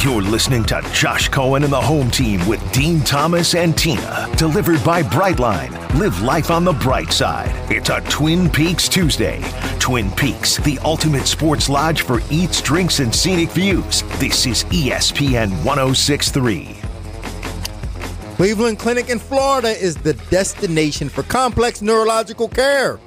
You're listening to Josh Cohen and the home team with Din Thomas and Tina, delivered by Brightline. Live life on the bright side. It's a Twin Peaks Tuesday. Twin Peaks, the ultimate sports lodge for eats, drinks, and scenic views. This is ESPN 1063. Cleveland Clinic in Florida is the destination for complex neurological care.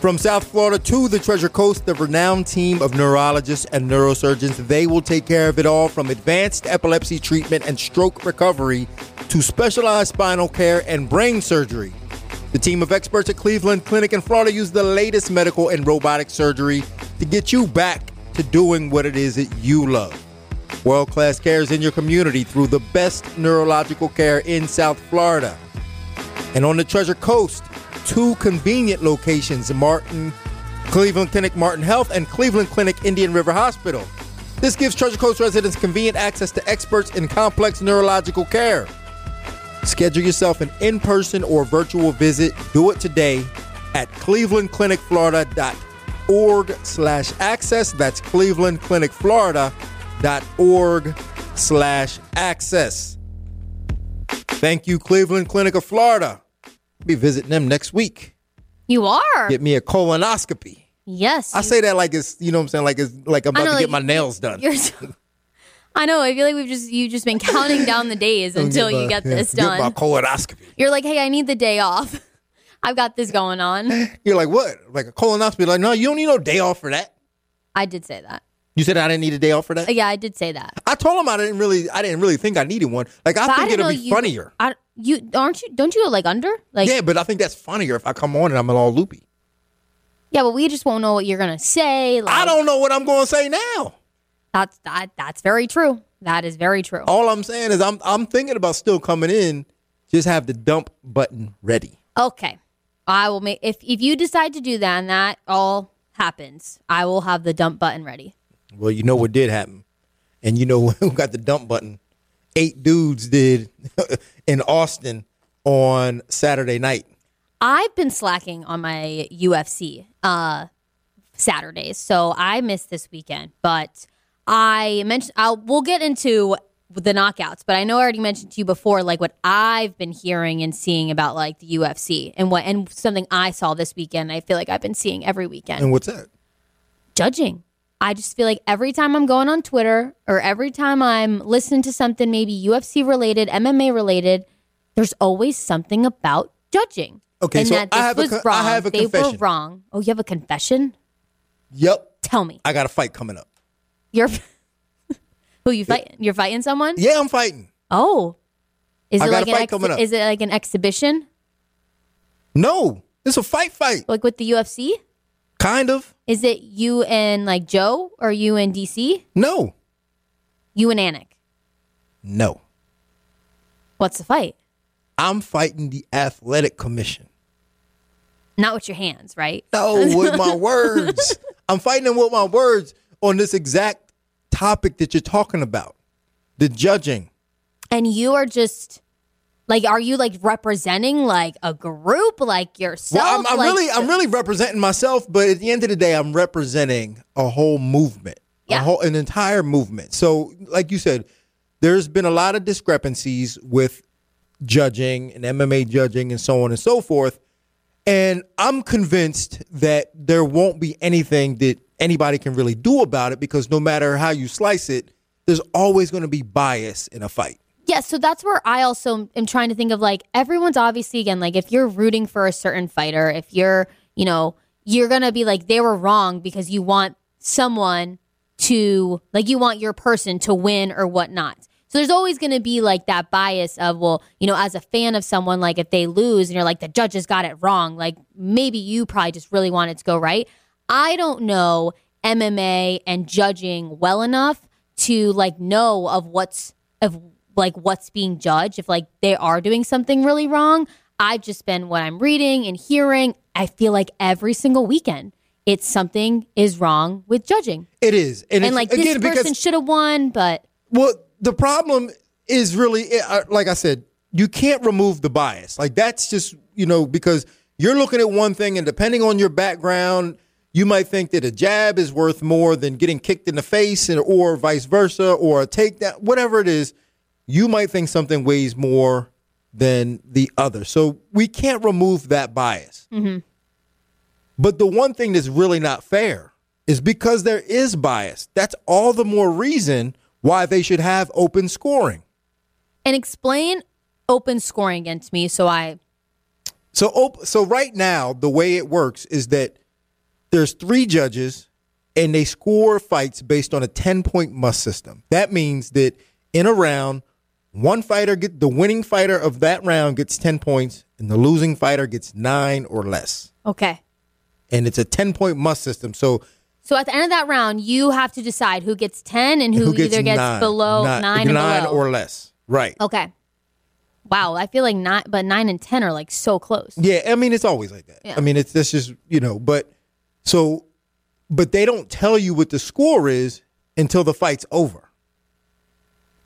From South Florida to the Treasure Coast, the renowned team of neurologists and neurosurgeons, they will take care of it all from advanced epilepsy treatment and stroke recovery to specialized spinal care and brain surgery. The team of experts at Cleveland Clinic in Florida use the latest medical and robotic surgery to get you back to doing what it is that you love. World class care is in your community through the best neurological care in South Florida. And on the Treasure Coast, two convenient locations Martin, Cleveland Clinic Martin Health, and Cleveland Clinic Indian River Hospital. This gives Treasure Coast residents convenient access to experts in complex neurological care. Schedule yourself an in person or virtual visit. Do it today at clevelandclinicflorida.org slash access. That's clevelandclinicflorida.org slash access. Thank you, Cleveland Clinic of Florida. Be visiting them next week. You are. Get me a colonoscopy. Yes. I you- say that like it's you know what I'm saying like it's like I'm about know, to like, get my nails done. So, I know. I feel like we've just you've just been counting down the days until you get this Get my done. colonoscopy. You're like, hey, I need the day off. I've got this going on. You're like what? Like a colonoscopy? Like no, you don't need no day off for that. I did say that. You said I didn't need a day off for that. Yeah, I did say that. I told him I didn't really, I didn't really think I needed one. Like I But think it'll be you- funnier. I, you aren't you? Don't you go like under? Like yeah, but I think that's funnier if I come on and I'm all loopy. yeah, but we just won't know what you're gonna say. Like, I don't know what I'm to say now. That's that. That's very true. That is very true. All I'm saying is I'm, I'm thinking about still coming in. Just have the dump button ready. Okay, I will make if if you decide to do that and that all happens, I will have the dump button ready. Well, you know what did happen, and you know who got the dump button. Eight dudes did in Austin on Saturday night. I've been slacking on my UFC uh, Saturdays, so I missed this weekend. But I mentioned I'll we'll get into the knockouts, but I know I already mentioned to you before, like what I've been hearing and seeing about like the UFC and what and something I saw this weekend. I feel like I've been seeing every weekend And what's that? judging. I just feel like every time I'm going on Twitter or every time I'm listening to something maybe UFC related, MMA related, there's always something about judging. Okay, and so that I this have a was I wrong. have a they were wrong. Oh, you have a confession? Yep, Tell me. I got a fight coming up. You're who you fighting? You're fighting someone? Yeah, I'm fighting. Oh. Is I it got like a an fight coming up. is it like an exhibition? No, it's a fight fight. Like with the UFC? Kind of. Is it you and like Joe or you and DC? No, You and Anik? no. What's the fight? I'm fighting the athletic commission. Not with your hands, right? No, with my words. I'm fighting them with my words on this exact topic that you're talking about. The judging. and you are just like are you like representing like a group like yourself Well, I'm, I'm Like, really, I'm really uh, representing myself, but at the end of the day, I'm representing a whole movement, Yeah. a whole, an entire movement. So, like you said, there's been a lot of discrepancies with judging and MMA judging and so on and so forth. And I'm convinced that there won't be anything that anybody can really do about it because no matter how you slice it, there's always going to be bias in a fight. Yeah so that's where i also am trying to think of like everyone's obviously again like if you're rooting for a certain fighter if you're you know you're gonna be like they were wrong because you want someone to like you want your person to win or whatnot. So there's always going to be like that bias of well you know as a fan of someone like if they lose and you're like the judges got it wrong like maybe you probably just really want it to go right. I don't know mma and judging well enough to like know of what's of like what's being judged if like they are doing something really wrong i've just been what i'm reading and hearing i feel like every single weekend it's something is wrong with judging It is, and, and like this person should have won but Well, the problem is really, uh, like I said, you can't remove the bias. Like that's just you know because you're looking at one thing, and depending on your background, You might think that a jab is worth more than getting kicked in the face, and, or vice versa, or a takedown, whatever it is. You might think something weighs more than the other. So we can't remove that bias. Mm-hmm. But the one thing that's really not fair is because there is bias. That's all the more reason why they should have open scoring. And explain open scoring against me so I So op- so right now the way it works is that there's three judges and they score fights based on a 10 point must system. That means that in a round one fighter get the winning fighter of that round gets 10 points and the losing fighter gets 9 or less. Okay. And it's a 10 point must system. So So at the end of that round, you have to decide who gets 10 and who, either gets nine, below nine, 9 and nine below. or less. Right. okay. Wow, I feel like 9 but 9 and 10 are like so close. Yeah, I mean it's always like that. Yeah. I mean it's that's just you know, but so but they don't tell you what the score is until the fight's over.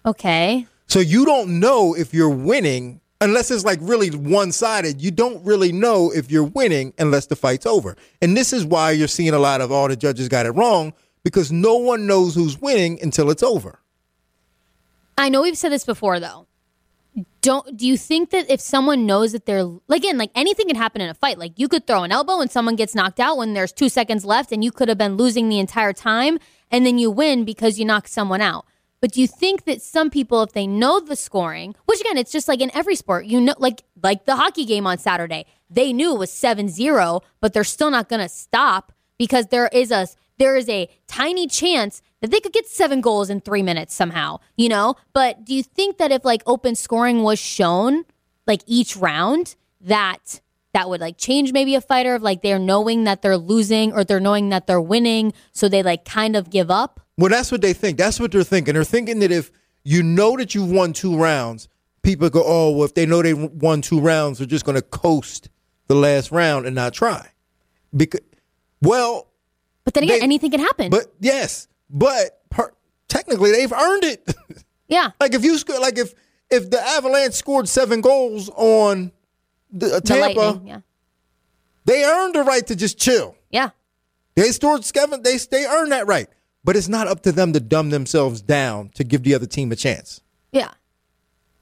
Okay. So you don't know if you're winning unless it's like really one sided. You don't really know if you're winning unless the fight's over. And this is why you're seeing a lot of all the judges got it wrong because no one knows who's winning until it's over. I know we've said this before though. Don't do you think that if someone knows that they're like again like anything can happen in a fight like you could throw an elbow and someone gets knocked out when there's 2 seconds left and you could have been losing the entire time and then you win because you knock someone out. But do you think that some people if they know the scoring, which again it's just like in every sport, you know like like the hockey game on Saturday, they knew it was 7-0, but they're still not going to stop because there is a there is a tiny chance that they could get seven goals in three minutes somehow, you know? But do you think that if like open scoring was shown like each round, that that would like change maybe a fighter of like they're knowing that they're losing or they're knowing that they're winning, so they like kind of give up? Well, that's what they think. That's what they're thinking. They're thinking that if you know that you've won two rounds, people go, oh, well, if they know they won two rounds, they're just going to coast the last round and not try. Because, well, But then again, They- anything can happen. but yes, but per, technically they've earned it. yeah. like if you like if if the Avalanche scored seven goals on the, uh, Tampa. Yeah. they earned the right to just chill. Yeah. They scored seven. They they earned that right. But it's not up to them to dumb themselves down to give the other team a chance. Yeah.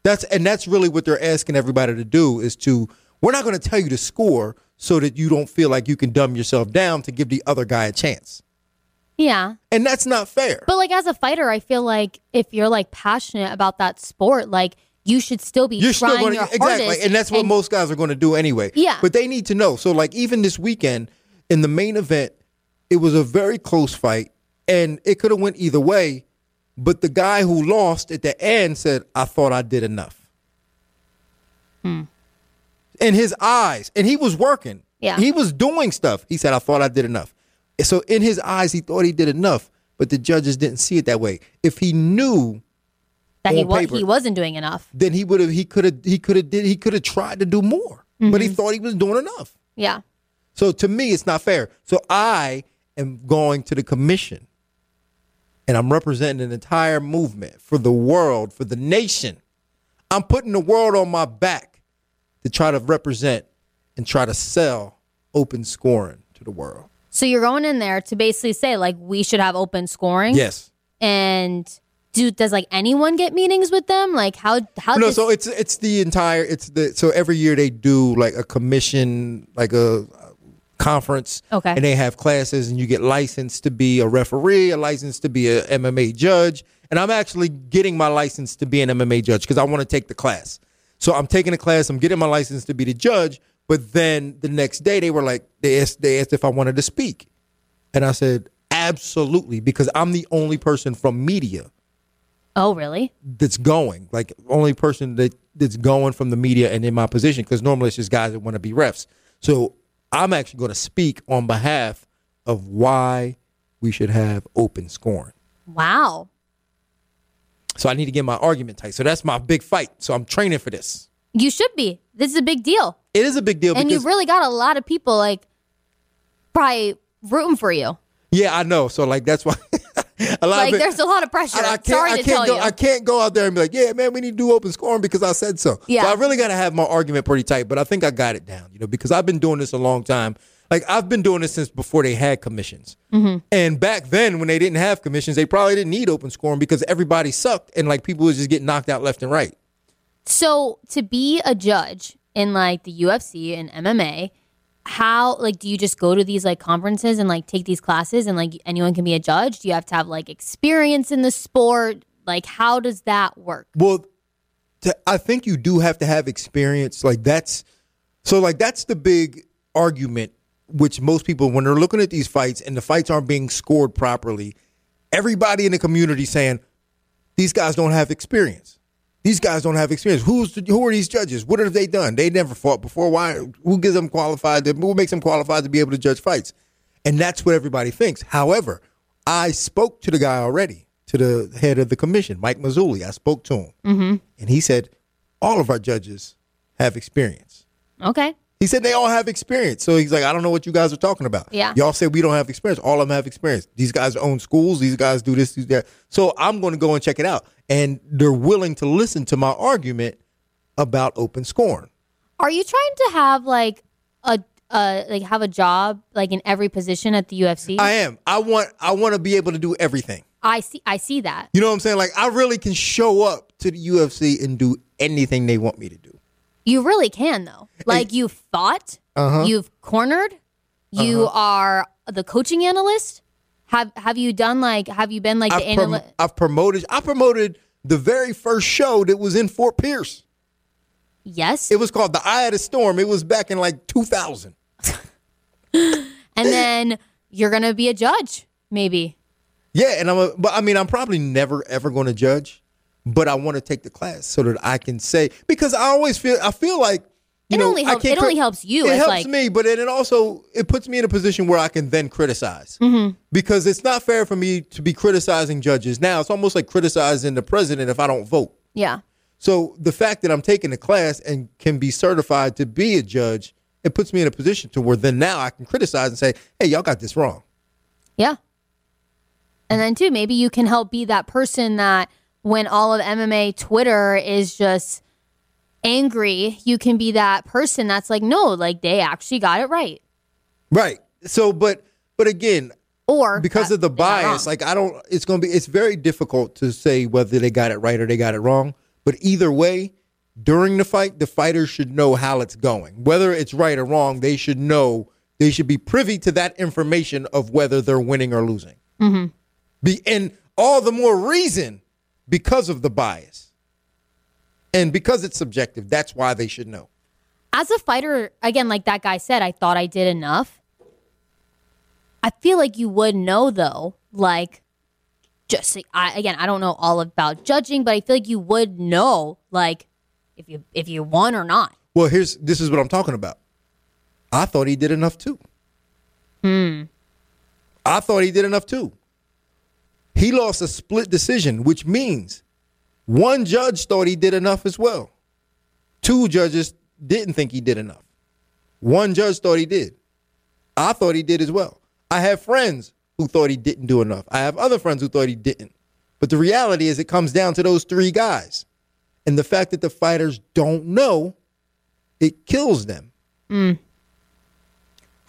That's and that's really what they're asking everybody to do is to we're not going to tell you to score so that you don't feel like you can dumb yourself down to give the other guy a chance. Yeah. And that's not fair. But like as a fighter, I feel like if you're like passionate about that sport, like you should still be You're still trying going your to exactly, hardest. and that's what most guys are going to do anyway. Yeah. but they need to know. So, like, even this weekend in the main event, it was a very close fight, and it could have went either way. But the guy who lost at the end said, "I thought I did enough." Hmm. In his eyes, and he was working. Yeah. he was doing stuff. He said, "I thought I did enough." So in his eyes, he thought he did enough, but the judges didn't see it that way. If he knew that he was paper. he wasn't doing enough. then he would have he could have he could have did he could have tried to do more but he mm-hmm. thought he was doing enough Yeah. so to me it's not fair so i am going to the commission and i'm representing an entire movement for the world for the nation i'm putting the world on my back to try to represent and try to sell open scoring to the world So you're going in there to basically say like we should have open scoring. yes And do does like anyone get meetings with them? Like how how no does, so it's it's the entire it's the so every year they do like a commission like a conference. Okay. and they have classes and you get licensed to be a referee a license to be a mma judge. And i'm actually getting my license to be an mma judge because i want to take the class. So i'm taking the class i'm getting my license to be the judge but then the next day they were like they asked they asked if i wanted to speak. And i said absolutely because i'm the only person from media Oh really? that's going, like only person that that's going from the media and in my position, because normally it's just guys that want to be refs. So I'm actually going to speak on behalf of why we should have open scoring. Wow. So I need to get my argument tight. So that's my big fight. So I'm training for this. You should be. This is a big deal. It is a big deal And you've really got a lot of people like probably rooting for you. yeah, I know. So like that's why a lot Like of it, there's a lot of pressure. I, I can't, Sorry I to can't tell go. you. I can't go out there and be like, "Yeah, man, we need to do open scoring because I said so." Yeah. So I really got to have my argument pretty tight, but I think I got it down. You know, because I've been doing this a long time. Like I've been doing this since before they had commissions. Mm-hmm. And back then, when they didn't have commissions, they probably didn't need open scoring because everybody sucked and like people was just getting knocked out left and right. So to be a judge in like the UFC and MMA, how like do you just go to these like conferences and like take these classes and like anyone can be a judge? Do you have to have like experience in the sport? Like how does that work? Well, to, I think you do have to have experience. Like that's so like that's the big argument which most people when they're looking at these fights and the fights aren't being scored properly, everybody in the community saying these guys don't have experience. These guys don't have experience. Who's the, who are these judges? What have they done? They never fought before. Why? Who gives them qualified? To, who makes them qualified to be able to judge fights? And that's what everybody thinks. However, I spoke to the guy already, to the head of the commission, Mike Mazzulli. I spoke to him, mm-hmm. and he said all of our judges have experience. Okay. He said they all have experience. So he's like, I don't know what you guys are talking about. Yeah. Y'all say we don't have experience. All of them have experience. These guys own schools. These guys do this, do that. So I'm going to go and check it out. And they're willing to listen to my argument about open scoring. Are you trying to have like a uh like have a job like in every position at the UFC? I am. I want. I want to be able to do everything. I see I see that. You know what I'm saying? Like I really can show up to the UFC and do anything they want me to do. You really can though. Like you've fought, Uh-huh. you've cornered, you are the coaching analyst. Have have you done like have you been like the I've, prom- analyst? I've promoted. I promoted the very first show that was in Fort Pierce. yes. It was called the Eye of the Storm. It was back in like 2000. and then you're gonna be a judge, maybe. Yeah, and I'm a, but I mean, I'm probably never ever going to judge, but I want to take the class so that I can say because I always feel I feel like It know only helps- it only helps you It helps like- me, but then it also it puts me in a position where I can then criticize Mm-hmm. because it's not fair for me to be criticizing judges now. It's almost like criticizing the president if I don't vote. Yeah. So the fact that I'm taking the class and can be certified to be a judge, it puts me in a position to where then now I can criticize and say, "Hey, y'all got this wrong." Yeah. And then too, maybe you can help be that person that when all of MMA Twitter is just angry, you can be that person that's like, no, like they actually got it right. Right. So, but but again, Or because that of the they got it bias, like I don't. It's gonna be. It's very difficult to say whether they got it right or they got it wrong. But either way, during the fight, the fighters should know how it's going. Whether it's right or wrong, they should know. They should be privy to that information of whether they're winning or losing. Mm-hmm. Be and all the more reason because of the bias, and because it's subjective. That's why they should know. as a fighter, again, like that guy said, I thought I did enough. I feel like you would know though, like just I again, I don't know all about judging, but I feel like you would know like if you if you won or not. Well, here's this is what I'm talking about. I thought he did enough too. Hmm. I thought he did enough too. He lost a split decision, which means one judge thought he did enough as well. Two judges didn't think he did enough. One judge thought he did. I thought he did as well. I have friends who thought he didn't do enough. I have other friends who thought he didn't. But the reality is, it comes down to those three guys. And the fact that the fighters don't know, it kills them. Mm.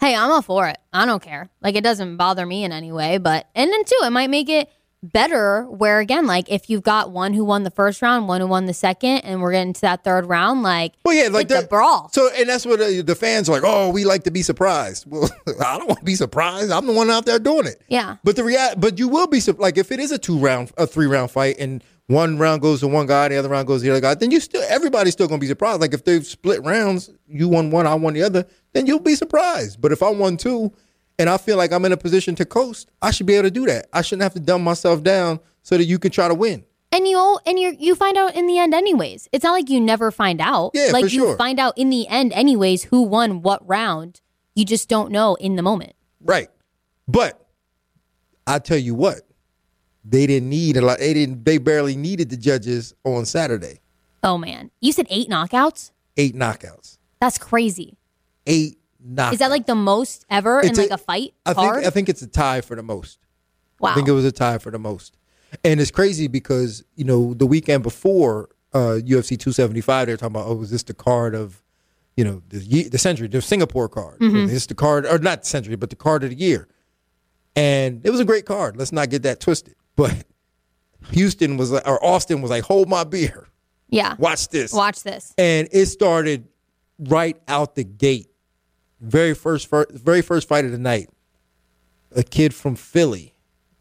Hey, I'm all for it. I don't care. Like it doesn't bother me in any way, but and then too, it might make it better where again, like if you've got one who won the first round, one who won the second, and we're getting to that third round, like Well, yeah, like that brawl. So, and that's what uh, the fans are like. Oh, we like to be surprised. Well, I don't want to be surprised. I'm the one out there doing it. Yeah. But the real, but you will be like if it is a two round, a three round fight, and one round goes to one guy, the other round goes to the other guy, then you still everybody's still gonna be surprised. Like if they've split rounds, you won one, I won the other, then you'll be surprised. But if I won two, and I feel like I'm in a position to coast, I should be able to do that. I shouldn't have to dumb myself down so that you can try to win. And you and you you find out in the end anyways. It's not like you never find out. Yeah, like for you sure. find out in the end anyways who won what round. You just don't know in the moment. Right. But I tell you what, they didn't need a lot. They didn't. They barely needed the judges on Saturday. Oh man. You said 8 knockouts? Eight knockouts. That's crazy. Eight Is that like the most ever in It's like a, fight? I think. I think it's a tie for the most. wow. I think it was a tie for the most. And it's crazy because you know the weekend before uh, UFC 275, they're talking about, oh, is this the card of you know, the ye- the century, the Singapore card. It's the card, or not century, but the card of the year. And it was a great card. Let's not get that twisted. But Houston was like, or Austin was like, hold my beer. Yeah. Watch this. Watch this. And it started right out the gate. Very first, fir- very first fight of the night. A kid from Philly,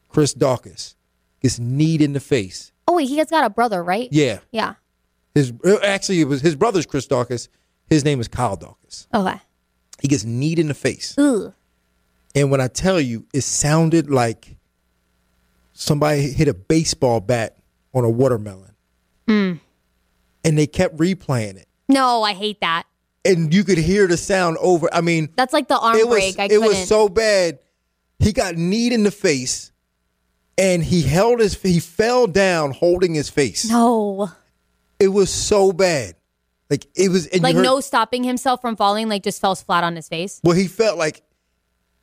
Chris Daukaus, gets kneed in the face. Oh wait, he has got a brother, right? Yeah, Yeah. his uh, actually it was his brother's Chris Daukaus. His name is Kyle Daukaus. Okay. He gets kneed in the face, Ugh. and when I tell you, it sounded like somebody hit a baseball bat on a watermelon, Hmm. and they kept replaying it, No, I hate that. And you could hear the sound over. I mean, That's like the arm it was break. I it couldn't. was so bad. He got kneed in the face, and he held his he fell down holding his face. no. It was so bad, like it was Like heard- no stopping himself from falling. Like just fell flat on his face. Well, he felt like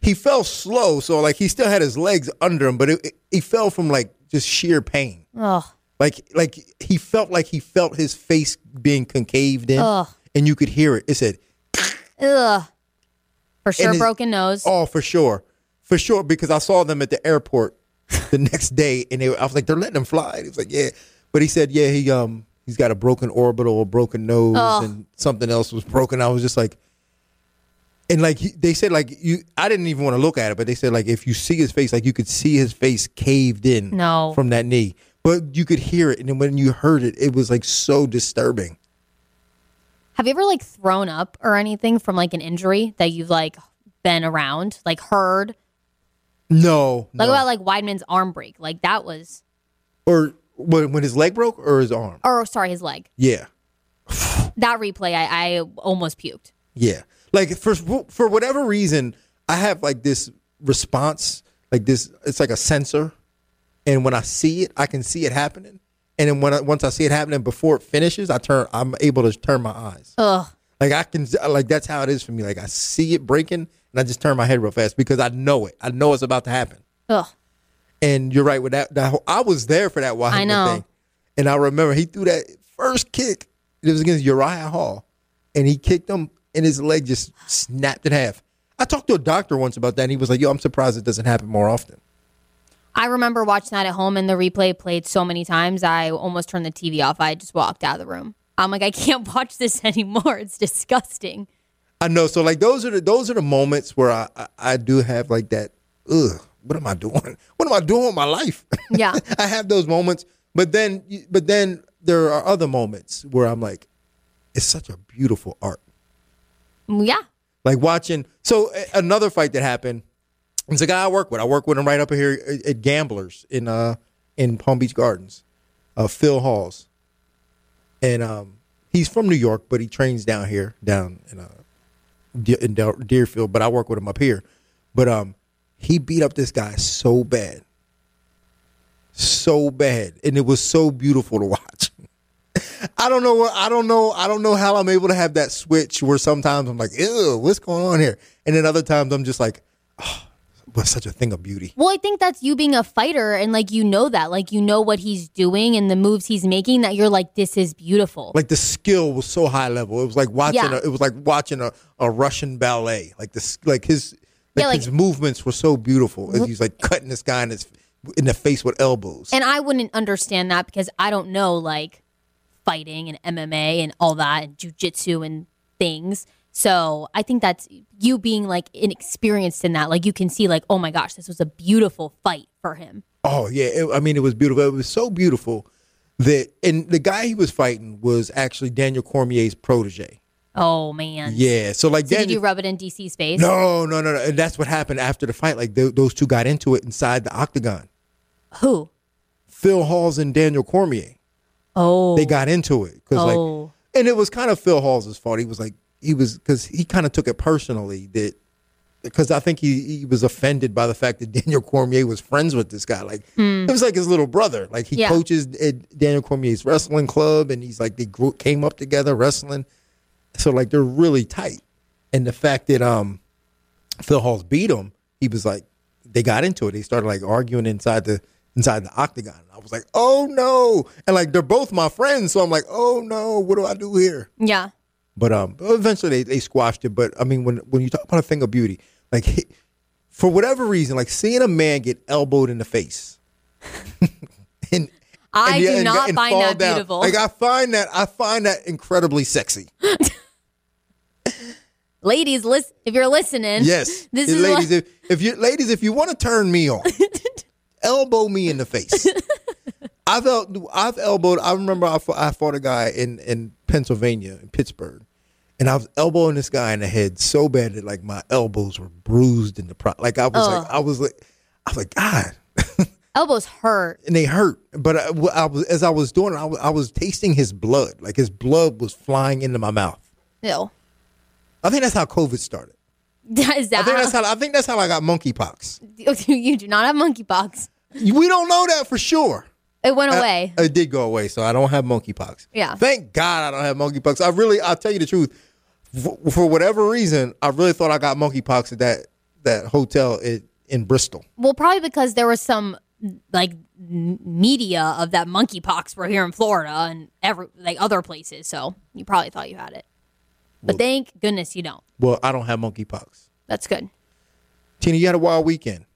he fell slow, so like he still had his legs under him, but it, it- he fell from like just sheer pain. Ugh. Like like he felt like he felt his face being concaved in, Ugh. And you could hear it. It said, Ugh. For sure, broken nose. "Oh, for sure, for sure," because I saw them at the airport the next day, and they, I was like, "They're letting him fly." He was like, "Yeah," but he said, "Yeah, he um he's got a broken orbital, a broken nose, and something else was broken." I was just like. And like he, they said, like you, I didn't even want to look at it, but they said like if you see his face, like you could see his face caved in No. from that knee, but you could hear it, and then when you heard it, it was like so disturbing. Have you ever like thrown up or anything from like an injury that you've like been around, like heard? No, Like no. about like Weidman's arm break. Like that was, or when, when his leg broke or his arm. or sorry, his leg. Yeah, That replay, I, I almost puked. yeah. Like for for whatever reason, I have like this response, like this. It's like a sensor, and when I see it, I can see it happening. And then when I, once I see it happening before it finishes, I turn. I'm able to turn my eyes. Ugh. Like I can, like that's how it is for me. Like I see it breaking, and I just turn my head real fast because I know it. I know it's about to happen. Ugh. And you're right with that. that whole, I was there for that Washington know. thing, and I remember he threw that first kick. It was against Uriah Hall, and he kicked him, and his leg just snapped in half. I talked to a doctor once about that, and he was like, "Yo, I'm surprised it doesn't happen more often." I remember watching that at home and the replay played so many times I almost turned the TV off. I just walked out of the room. I'm like, I can't watch this anymore. It's disgusting. I know. So like those are the those are the moments where I I, I do have like that. Ugh, what am I doing? What am I doing with my life? Yeah. I have those moments, but then but then there are other moments where I'm like, it's such a beautiful art. Yeah. Like watching. So another fight that happened. It's a guy I work with. I work with him right up here at- Gamblers in uh in Palm Beach Gardens, uh, Phil Hawes, and um he's from New York, but he trains down here, down in uh De- in De- Deerfield. But I work with him up here. But um he beat up this guy so bad, so bad, and it was so beautiful to watch. I don't know what I don't know. I don't know how I'm able to have that switch where sometimes I'm like, ew, what's going on here? And then other times I'm just like, oh, what's such a thing of beauty? Well, I think that's you being a fighter and like you know that. Like you know what he's doing and the moves he's making that you're like, this is beautiful. Like the skill was so high level. It was like watching. Yeah. A, it was like watching a, a Russian ballet. Like this, like his, like, Yeah, like- his movements were so beautiful. As he's like cutting this guy in his in the face with elbows. And I wouldn't understand that because I don't know like fighting and MMA and all that and jujitsu and things. So I think that's you being like inexperienced in that. Like you can see like, oh my gosh, this was a beautiful fight for him. Oh yeah, it, I mean it was beautiful. It was so beautiful that, and the guy he was fighting was actually Daniel Cormier's protege. Oh man. Yeah, so like So did you rub it in DC's face? No, no, no, no. And that's what happened after the fight. Like th- those two got into it inside the octagon. Who? Phil Hawes and Daniel Cormier. Oh. They got into it because Oh. like, and it was kind of Phil Hawes' fault. He was like, he was because he kind of took it personally that because I think he he was offended by the fact that Daniel Cormier was friends with this guy. Like it was like his little brother. Like he. Yeah. coaches at Daniel Cormier's wrestling club, and he's like they grew, came up together wrestling. So like they're really tight. And the fact that um Phil Hawes beat him, he was like they got into it. They started like arguing inside the inside the octagon. I was like, oh no. And like they're both my friends, so I'm like, oh no, what do I do here? Yeah. But um, eventually they, they squashed it. But I mean, when when you talk about a thing of beauty, like for whatever reason, like seeing a man get elbowed in the face, and I and- do and- not and find that down. beautiful. Like I find that I find that incredibly sexy. ladies, listen. If you're listening, Yes, this is ladies. If, if you ladies, if you want to turn me on, elbow me in the face. I've el- I've elbowed. I remember I fought, I fought a guy in in Pennsylvania, in Pittsburgh, and I was elbowing this guy in the head so bad that like my elbows were bruised in the pro. Like I was like I was like I was like God, elbows hurt. and they hurt. But I, I was as I was doing it, I was, I was tasting his blood. Like his blood was flying into my mouth. Ew. I think that's how COVID started. Is that I think that's how I think that's how I got monkeypox. you do not have monkeypox? We don't know that for sure. It went away. Uh, it did go away, so I don't have monkeypox. Yeah. Thank God I don't have monkeypox. I really, I'll tell you the truth. For, for whatever reason, I really thought I got monkeypox at that that hotel in, in Bristol. well, probably because there was some like media of that monkeypox were here in Florida and every like other places. So you probably thought you had it, but thank goodness you don't. Well, I don't have monkeypox. That's good. Tina, you had a wild weekend.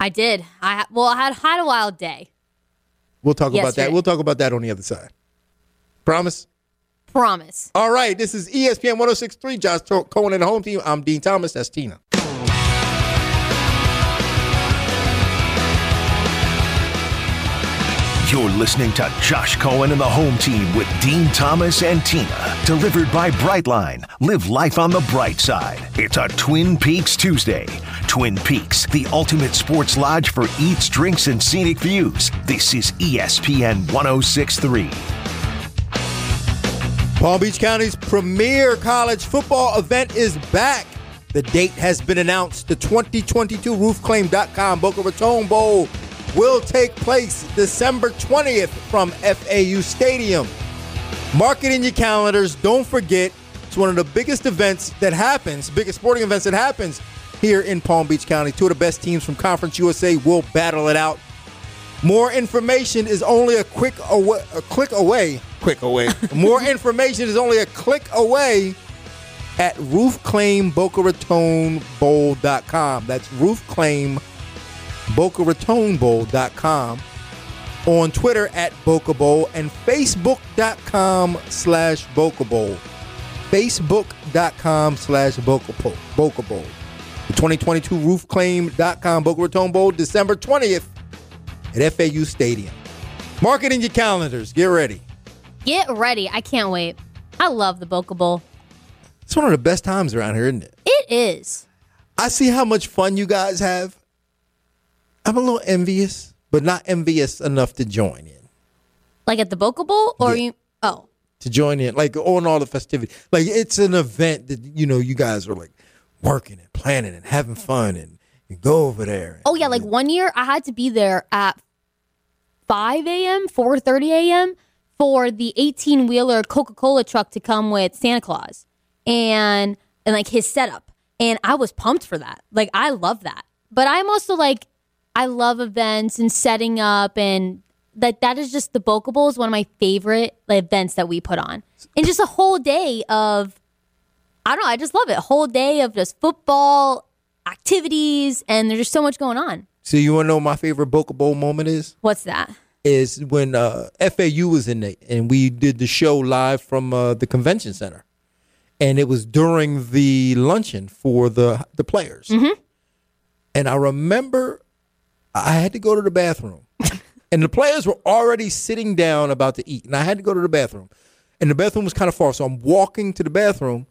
I did. I well, I had had a wild day. We'll talk about that. We'll talk about that on the other side. Promise. Promise. All right, this is ESPN 1063. Josh Cohen and the home team. I'm Din Thomas. That's Tina. You're listening to Josh Cohen and the home team with Din Thomas and Tina. Delivered by Brightline. Live life on the bright side. It's a Twin Peaks Tuesday. Twin Peaks, the ultimate sports lodge for eats, drinks, and scenic views. This is ESPN 1063. Palm Beach County's premier college football event is back. The date has been announced. The 2022 roofclaim.com Boca Raton Bowl will take place December 20th from FAU Stadium. Mark it in your calendars. Don't forget, it's one of the biggest events that happens, biggest sporting events that happens here in Palm Beach County. Two of the best teams from Conference USA will battle it out. More information is only a quick a click away. Quick away. More information is only a click away at roofclaimbocaRatonBowl.com. That's roofclaimbocaRatonBowl.com. On Twitter at Boca Bowl and Facebook.com slash Boca Bowl. Facebook.com slash. Boca Bowl. The 2022 roofclaim.com Boca Raton Bowl, December 20th at FAU Stadium. Mark it in your calendars. Get ready. Get ready. I can't wait. I love the Boca Bowl. It's one of the best times around here, isn't it? It is. I see how much fun you guys have. I'm a little envious, but not envious enough to join in. Like at the Boca Bowl, or Yeah. you? Oh, To join in, like on all the festivities. Like it's an event that you know you guys are like working and planning and having fun, and you go over there. oh yeah. Like one year, I had to be there at five a.m., four thirty a.m. for the eighteen wheeler Coca Cola truck to come with Santa Claus and and like his setup, and I was pumped for that. Like I love that, but I'm also like I love events and setting up and. That that is just the Boca Bowl is one of my favorite like, events that we put on, and just a whole day of I don't know. I just love it. A whole day of just football activities, and there's just so much going on. So you want to know what my favorite Boca Bowl moment is? What's that? Is when uh, FAU was in it, and we did the show live from uh, the convention center, and it was during the luncheon for the the players. And I remember I had to go to the bathroom, and the players were already sitting down about to eat, and I had to go to the bathroom, and the bathroom was kind of far, so I'm walking to the bathroom,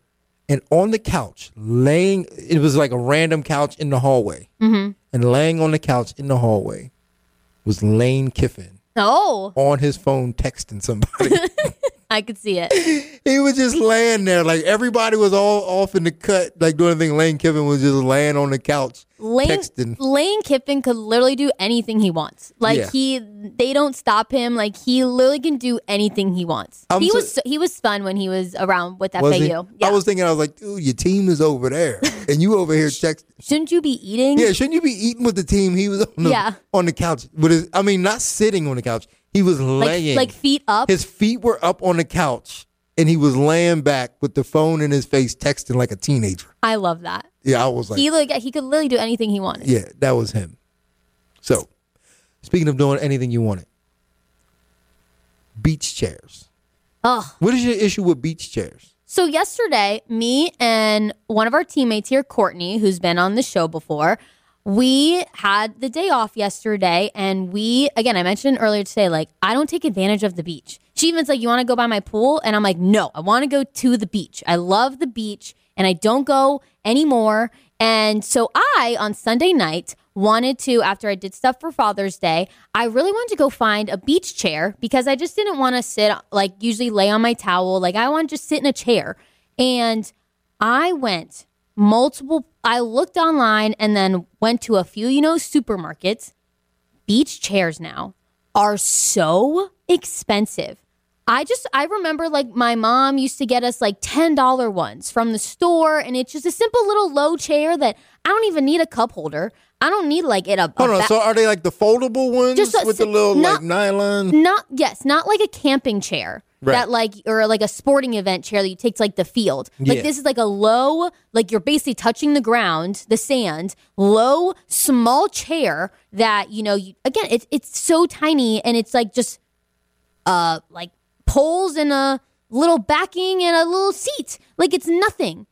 and on the couch, laying, it was like a random couch in the hallway, and laying on the couch in the hallway was Lane Kiffin Oh, on his phone texting somebody. I could see it. he was just laying there, like everybody was all off in the cut, like doing anything. Lane Kiffin was just laying on the couch Lane texting. Lane Kiffin could literally do anything he wants. Like Yeah. he, they don't stop him. Like he literally can do anything he wants. I'm he so- was he was fun when he was around with FAU. Was he? Yeah. I was thinking, I was like, dude, your team is over there, and you over here texting. Shouldn't you be eating? Yeah, shouldn't you be eating with the team? He was on the, Yeah. on the couch. With his, I mean, not sitting on the couch. He was like laying. like feet up. his feet were up on the couch, and he was laying back with the phone in his face, texting like a teenager. I love that. Yeah, I was like, He like he could literally do anything he wanted. yeah, that was him. So, speaking of doing anything you wanted, beach chairs. Oh, What is your issue with beach chairs? So yesterday, me and one of our teammates here, Courtney, who's been on the show before, we had the day off yesterday and we again I mentioned earlier today, like I don't take advantage of the beach. She even's like, You wanna go by my pool? And I'm like, No, I wanna go to the beach. I love the beach and I don't go anymore. And so I, on Sunday night, wanted to, after I did stuff for Father's Day, I really wanted to go find a beach chair because I just didn't want to sit, like, usually lay on my towel. Like, I want to just sit in a chair. And I went multiple, I looked online and then went to a few, you know, supermarkets. Beach chairs now are so expensive. I just I remember like my mom used to get us like ten dollar ones from the store, and it's just a simple little low chair that I don't even need a cup holder. I don't need like it a, a Hold on. ba- So, are they like the foldable ones Just a- with the little not- like nylon? not yes, not like a camping chair. Right. That like or like a sporting event chair that you take to like the field. Like Yeah. this is like a low, like you're basically touching the ground, the sand, low, small chair that, you know, you again, it's it's so tiny and it's like just uh like poles and a little backing and a little seat. Like it's nothing.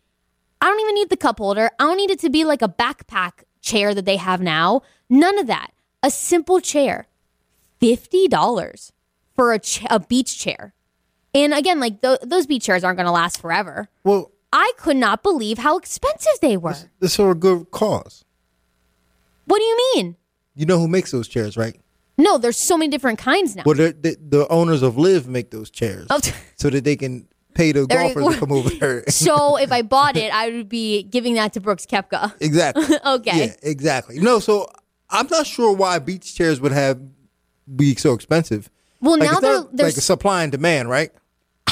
I don't even need the cup holder. I don't need it to be like a backpack chair that they have now. None of that. A simple chair. $50 for a, ch- a beach chair. And again, like th- those beach chairs aren't going to last forever. Well, I could not believe how expensive they were. this is for a good cause. What do you mean? You know who makes those chairs, right? No, there's so many different kinds now. Well, the, owners of LIV make those chairs Oh, so that they can pay the There golfers go. to come over there. so if I bought it, I would be giving that to Brooks Koepka. exactly. Okay. Yeah, exactly. No, so I'm not sure why beach chairs would have be so expensive. Well, Like, now they're, like a supply and demand, right?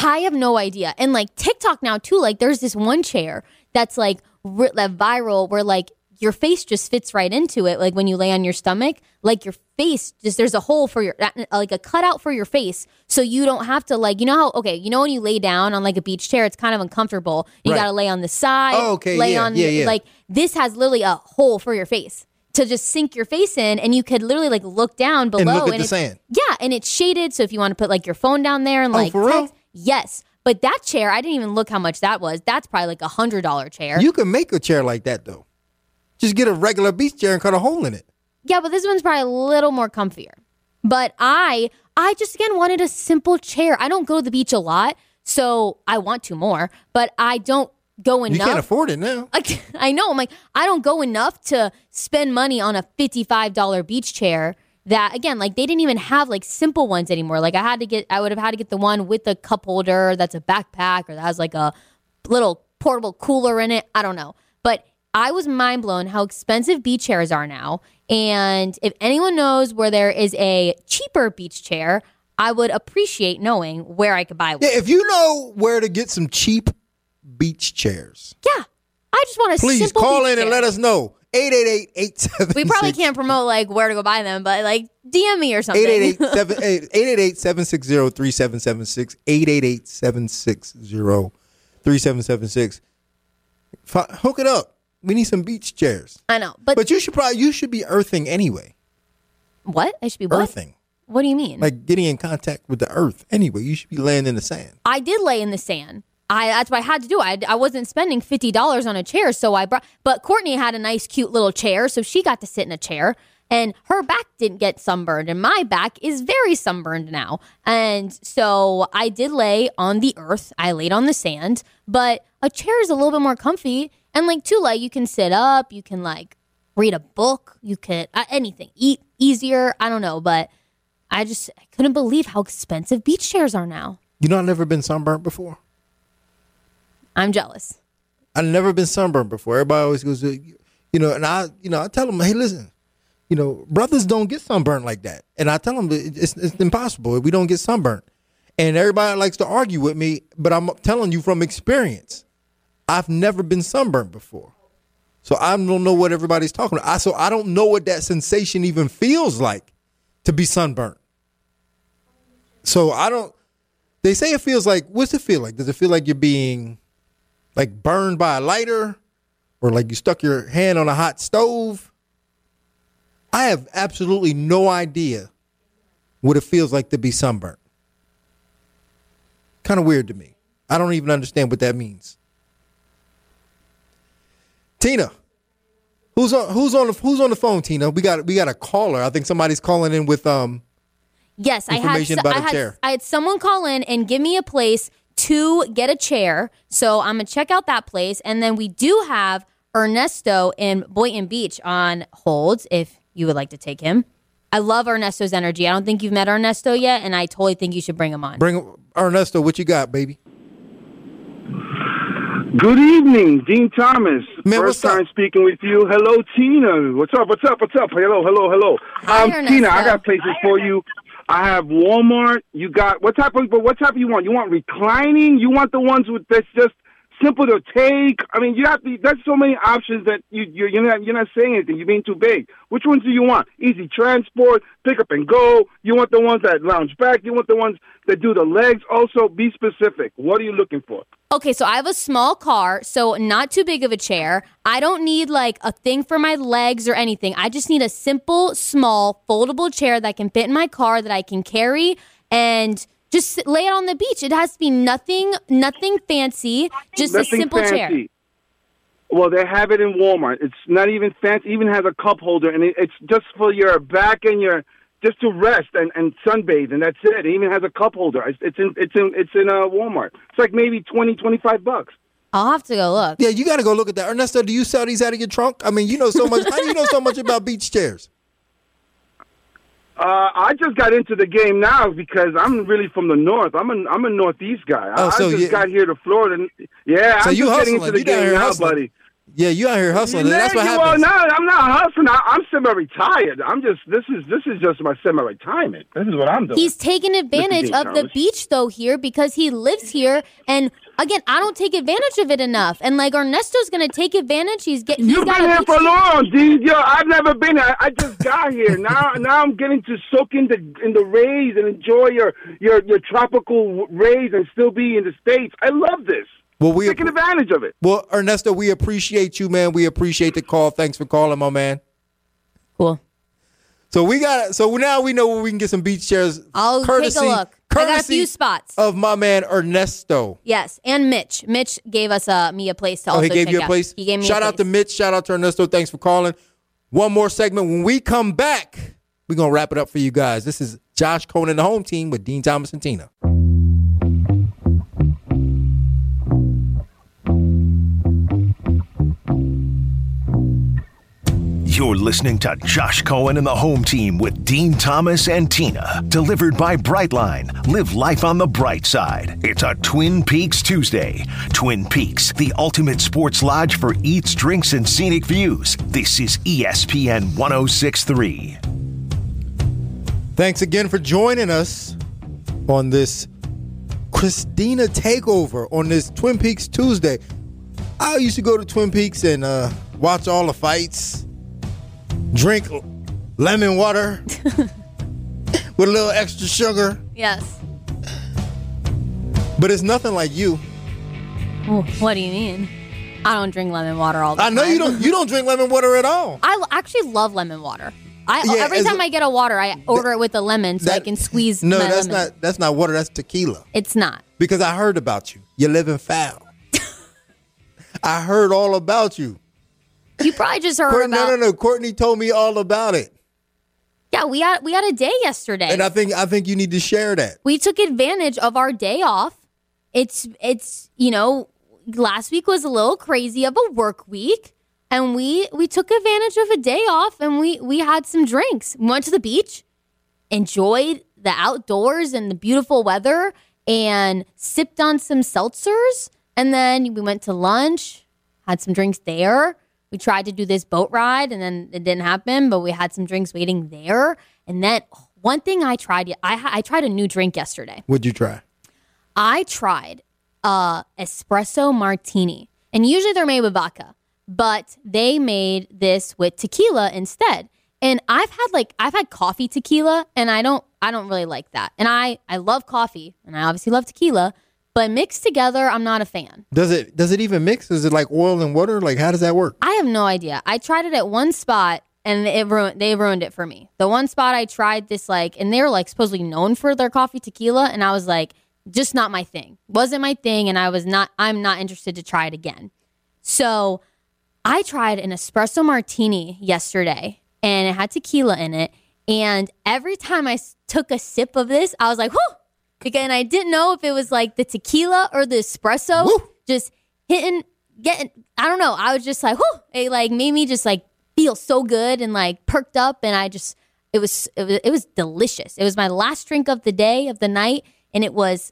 I have no idea. And like TikTok now too, like there's this one chair that's like ri- that viral where like your face just fits right into it. Like when you lay on your stomach, like your face just there's a hole for your like a cutout for your face, so you don't have to like you know how okay you know when you lay down on like a beach chair, it's kind of uncomfortable. You Right. got to lay on the side. Oh, okay, Lay yeah, on yeah, yeah. like this has literally a hole for your face. To just sink your face in, and you could literally like look down below and, look at the it's- sand. Yeah, and it's shaded, so if you want to put like your phone down there and Oh, like text, Yes. But that chair, I didn't even look how much that was. That's probably like a hundred dollar chair. You can make a chair like that though. Just get a regular beach chair and cut a hole in it. yeah, but this one's probably a little more comfier. But I I just again wanted a simple chair. I don't go to the beach a lot, so I want to more, but I don't go enough. You can't afford it now. Like, I know. I'm like, I don't go enough to spend money on a $55 beach chair that, again, like they didn't even have like simple ones anymore. Like I had to get, I would have had to get the one with the cup holder that's a backpack or that has like a little portable cooler in it. I don't know. But I was mind blown how expensive beach chairs are now. And if anyone knows where there is a cheaper beach chair, I would appreciate knowing where I could buy one. Yeah, if you know where to get some cheap beach chairs, Yeah. I just want a please call in and let us know. 888 We probably can't promote like where to go buy them, but like DM me or something. 888-760-3776. 888-760-3776. Fi- Hook it up. We need some beach chairs. I know, but, But you should probably you should be earthing anyway. what? I should be what? Earthing. What do you mean? Like getting in contact with the earth anyway. You should be laying in the sand. I did lay in the sand. I that's what I had to do. I, I wasn't spending fifty dollars on a chair, so I brought. But Courtney had a nice, cute little chair, so she got to sit in a chair, and her back didn't get sunburned, and my back is very sunburned now. And so I did lay on the earth. I laid on the sand, but a chair is a little bit more comfy, and like like you can sit up, you can like read a book, you could uh, anything, eat easier. I don't know, but I just I couldn't believe how expensive beach chairs are now. You know I've never been sunburned before. I'm jealous. I've never been sunburned before. Everybody always goes, you know, and I, you know, I tell them, hey, listen, you know, brothers don't get sunburned like that, and I tell them it's, it's impossible. We don't get sunburned, and everybody likes to argue with me, but I'm telling you from experience, I've never been sunburned before, so I don't know what everybody's talking about. I, so I don't know what that sensation even feels like to be sunburned. So I don't. They say it feels like what's it feel like? Does it feel like you're being like burned by a lighter or like you stuck your hand on a hot stove? I have absolutely no idea what it feels like to be sunburnt. Kind of weird to me. I don't even understand what that means. Tina, who's on who's on the who's on the phone, Tina? We got we got a caller. I think somebody's calling in with um Yes, I had, Information about I a had chair. I had someone call in and give me a place to get a chair. So I'm gonna check out that place, and then we do have Ernesto in Boynton Beach on hold. If you would like to take him, I love Ernesto's energy. I don't think you've met Ernesto yet, and I totally think you should bring him on. bring Ernesto, what you got, baby? Good evening, Din Thomas. Man, First what's up? time speaking with you. Hello, Tina. What's up? What's up? What's up? Hello, hello, hello. Hi, um, Ernesto. Tina, I got places for you. I have Walmart. You got what type of? But what type you want? You want reclining? You want the ones with that's just simple to take? I mean, you have to. There's so many options that you you're, you're not you're not saying anything. You're being too big. Which ones do you want? Easy transport, pick up and go. You want the ones that lounge back. You want the ones that do the legs. Also, be specific. What are you looking for? Okay, so I have a small car, so not too big of a chair. I don't need like a thing for my legs or anything. I just need a simple, small, foldable chair that can fit in my car that I can carry and just sit- lay it on the beach. It has to be nothing, nothing fancy, just a Nothing simple chair. fancy. Well, they have it in Walmart. It's not even fancy. Even has a cup holder, and it, it's just for your back and your just to rest and, and sunbathe, and that's it. It even has a cup holder. It's, it's in it's in it's in uh, Walmart. It's like maybe 20, 25 bucks. I'll have to go look. Yeah, you got to go look at that. Ernesto, do you sell these out of your trunk? I mean, you know so much. how do you know so much about beach chairs? Uh, I just got into the game now because I'm really from the north. I'm a I'm a northeast guy. I, Oh, so I just you- got here to Florida. Yeah, So I'm you just getting into the You game now, hustling. buddy. Yeah, you out here hustling. Man, That's what you happens. Are, no, I'm not hustling. I, I'm semi-retired. I'm just this is this is just my semi-retirement. This is what I'm doing. He's taking advantage Din of the beach though here because he lives here and again, I don't take advantage of it enough. And like Ernesto's going to take advantage. He's getting. You've got been here for chair. long, dude. Yo, I've never been. I, I just got here. Now, now I'm getting to soak in the in the rays and enjoy your your your tropical rays and still be in the states. I love this. Well, we taking advantage of it. well, Ernesto, we appreciate you, man. We appreciate the call. Thanks for calling, my man. Cool. So we got. So now we know where we can get some beach chairs. I'll courtesy, take a look. I got a few spots. of my man Ernesto. Yes, and Mitch. Mitch gave us uh, me a place to Oh, also he gave check you a out. place. He gave me Shout out to. Mitch. Shout out to Ernesto. Thanks for calling. One more segment. When we come back, we're gonna wrap it up for you guys. This is Josh Cohen and the home team with Din Thomas and Tina. You're listening to Josh Cohen and the home team with Din Thomas and Tina. Delivered by Brightline. Live life on the bright side. It's a Twin Peaks Tuesday. Twin Peaks, the ultimate sports lodge for eats, drinks, and scenic views. This is ESPN 1063. Thanks again for joining us on this Christina takeover on this Twin Peaks Tuesday. I used to go to Twin Peaks and uh, watch all the fights, drink lemon water with a little extra sugar, Yes. but it's nothing like you. Well, what do you mean? I don't drink lemon water all the time. I time. know you don't. You don't drink lemon water at all. I l- actually love lemon water. I Yeah, every as time a- I get a water, I order it with a lemon so I That- can squeeze. No, my that's lemon. not. That's not water. That's tequila. It's not. Because I heard about you. You live in foul. I heard all about you. You probably just heard Courtney, about. no, no, no. Courtney told me all about it, Yeah, we had we had a day yesterday. and I think I think you need to share that. we took advantage of our day off. It's it's you know last week was a little crazy of a work week, and we we took advantage of a day off, and we we had some drinks. We went to the beach, enjoyed the outdoors and the beautiful weather, and sipped on some seltzers, and then we went to lunch, had some drinks there. We tried to do this boat ride, and then it didn't happen, but we had some drinks waiting there, and then. One thing I tried, I, I tried a new drink yesterday. What'd you try? I tried uh espresso martini. And usually they're made with vodka, but they made this with tequila instead. And I've had like I've had coffee tequila and I don't I don't really like that. And I I love coffee and I obviously love tequila, but mixed together I'm not a fan. Does it does it even mix? Is it like oil and water? Like how does that work? I have no idea. I tried it at one spot and it ruined they ruined it for me. The one spot I tried this like and they're like supposedly known for their coffee tequila and I was like just not my thing. Wasn't my thing and I was not I'm not interested to try it again. So I tried an espresso martini yesterday and it had tequila in it and every time i took a sip of this I was like, "Whoo!" Again, I didn't know if it was like the tequila or the espresso Woo. just hitting getting I don't know. I was just like, whoo, it like made me just like feel so good and like perked up and I just it was it was it was delicious. It was my last drink of the day of the night and it was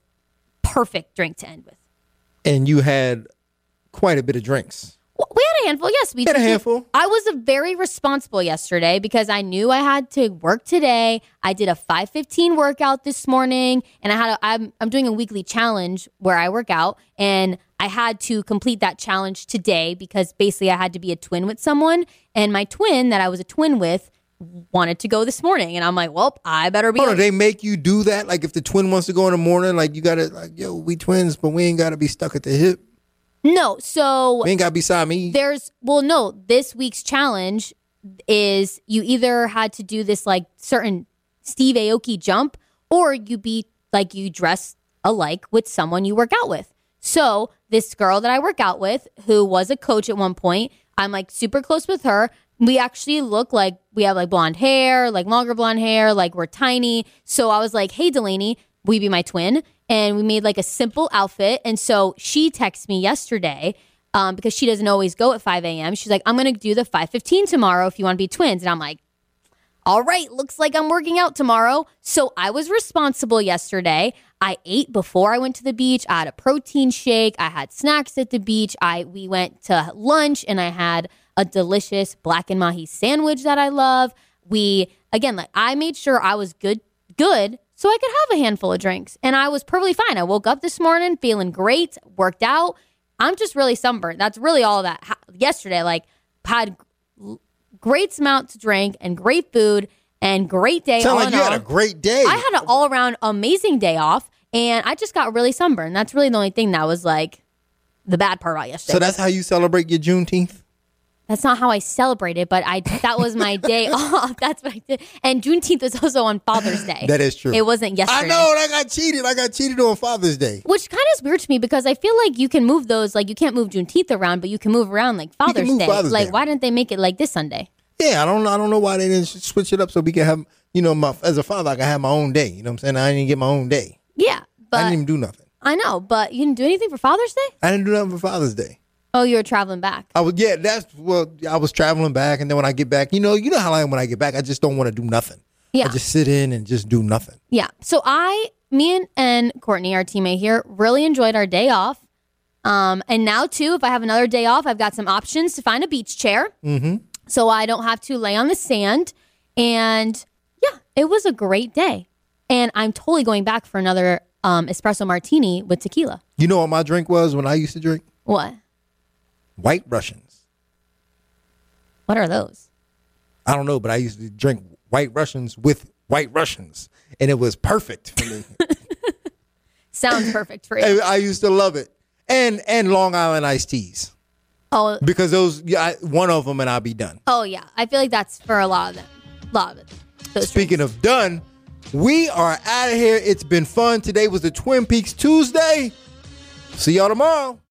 perfect drink to end with. And you had quite a bit of drinks. Well, We had a handful, yes. We Had a handful. I was a very responsible yesterday because I knew I had to work today. I did a 5:15 workout this morning, and I had a, I'm I'm doing a weekly challenge where I work out, and I had to complete that challenge today because basically I had to be a twin with someone, and my twin that I was a twin with wanted to go this morning, and I'm like, well, I better be. Hold on, they make you do that? Like if the twin wants to go in the morning, like you gotta like, yo, we twins, but we ain't gotta be stuck at the hip. No, so We ain't gotta be me. there's well no this week's challenge is you either had to do this like certain steve aoki jump or you be like you dress alike with someone you work out with. So this girl that i work out with who was a coach at one point i'm like super close with her. We actually look like we have like blonde hair like longer blonde hair like we're tiny. So i was like hey delaney will you be my twin and we made like a simple outfit and so she texted me yesterday um, because she doesn't always go at 5 a.m. She's like, I'm going to do the 5:15 tomorrow if you want to be twins. And I'm like, all right, looks like I'm working out tomorrow. So I was responsible yesterday. I ate before I went to the beach. I had a protein shake. I had snacks at the beach. I we went to lunch and I had a delicious black and mahi sandwich that I love. We again, like I made sure I was good good so I could have a handful of drinks. And I was perfectly fine. I woke up this morning feeling great, worked out. I'm just really sunburned. That's really all that. Ha- yesterday, like, had great amount to drink and great food and great day. Sound like you had a great day. I had an all around amazing day off, and I just got really sunburned. That's really the only thing that was like the bad part about yesterday. so that's how you celebrate your Juneteenth? That's not how I celebrated, but I that was my day off. That's what I did. And Juneteenth was also on Father's Day. That is true. It wasn't yesterday. I know, and I got cheated. I got cheated on Father's Day. Which kind of is weird to me because I feel like you can move those, like you can't move Juneteenth around, but you can move around like Father's Day. Father's like, Day. why didn't they make it like this Sunday? Yeah, I don't I don't know why they didn't switch it up so we can have you know, my as a father I can have my own day. You know what I'm saying? I didn't get my own day. Yeah, I didn't even do nothing. I know, but you didn't do anything for Father's Day. I didn't do nothing for Father's Day. Oh, you were traveling back. I was yeah, that's well, I was traveling back, and then when I get back, you know, you know how I am when I get back. I just don't want to do nothing. Yeah. I just sit in and just do nothing. Yeah. So I, me and, and Courtney, our teammate here, really enjoyed our day off. Um, and now too, if I have another day off, I've got some options to find a beach chair, mm-hmm. so I don't have to lay on the sand. And yeah, it was a great day. And I'm totally going back for another um, espresso martini with tequila. You know what my drink was when I used to drink? What? White Russians. What are those? I don't know, but I used to drink White Russians with White Russians, and it was perfect for me. Sounds perfect for you. I, I used to love it, and and Long Island iced teas Oh, because those yeah, I, one of them and I'll be done. oh yeah. I feel like that's for a lot of them. A lot of it. Those Speaking of done, we are out of here. It's been fun. Today was the Twin Peaks Tuesday. See y'all tomorrow.